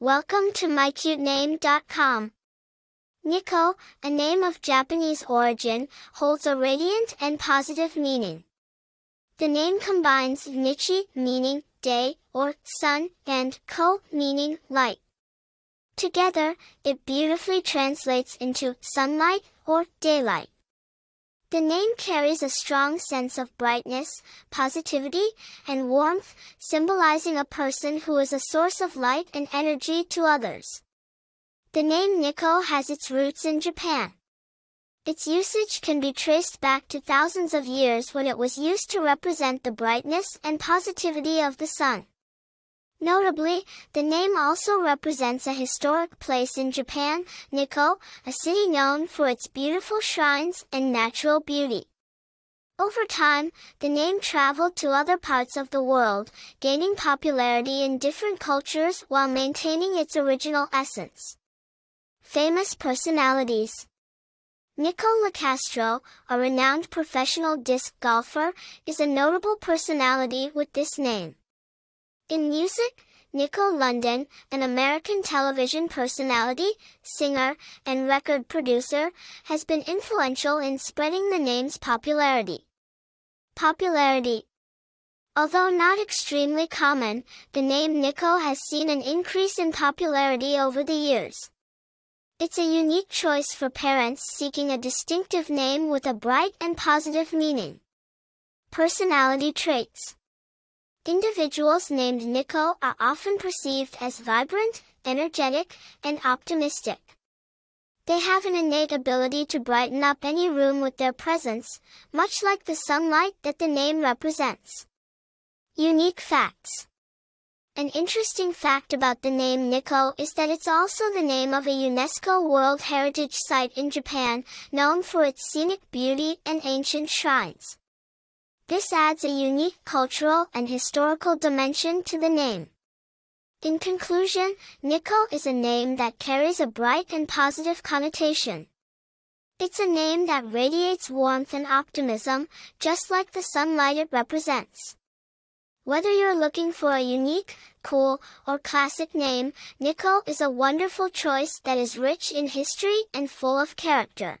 Welcome to mycutename.com. Nikko, a name of Japanese origin, holds a radiant and positive meaning. The name combines Nichi, meaning day or sun, and Ko, meaning light. Together, it beautifully translates into sunlight or daylight. The name carries a strong sense of brightness, positivity, and warmth, symbolizing a person who is a source of light and energy to others. The name Nikko has its roots in Japan. Its usage can be traced back to thousands of years when it was used to represent the brightness and positivity of the sun. Notably, the name also represents a historic place in Japan, Nikko, a city known for its beautiful shrines and natural beauty. Over time, the name traveled to other parts of the world, gaining popularity in different cultures while maintaining its original essence. Famous personalities Nikko Locastro, a renowned professional disc golfer, is a notable personality with this name. In music, Nikko London, an American television personality, singer, and record producer, has been influential in spreading the name's popularity. Popularity Although not extremely common, the name Nikko has seen an increase in popularity over the years. It's a unique choice for parents seeking a distinctive name with a bright and positive meaning. Personality traits Individuals named Nikko are often perceived as vibrant, energetic, and optimistic. They have an innate ability to brighten up any room with their presence, much like the sunlight that the name represents. Unique facts. An interesting fact about the name Nikko is that it's also the name of a UNESCO World Heritage Site in Japan, known for its scenic beauty and ancient shrines. This adds a unique cultural and historical dimension to the name. In conclusion, Nikko is a name that carries a bright and positive connotation. It's a name that radiates warmth and optimism, just like the sunlight it represents. Whether you're looking for a unique, cool, or classic name, Nikko is a wonderful choice that is rich in history and full of character.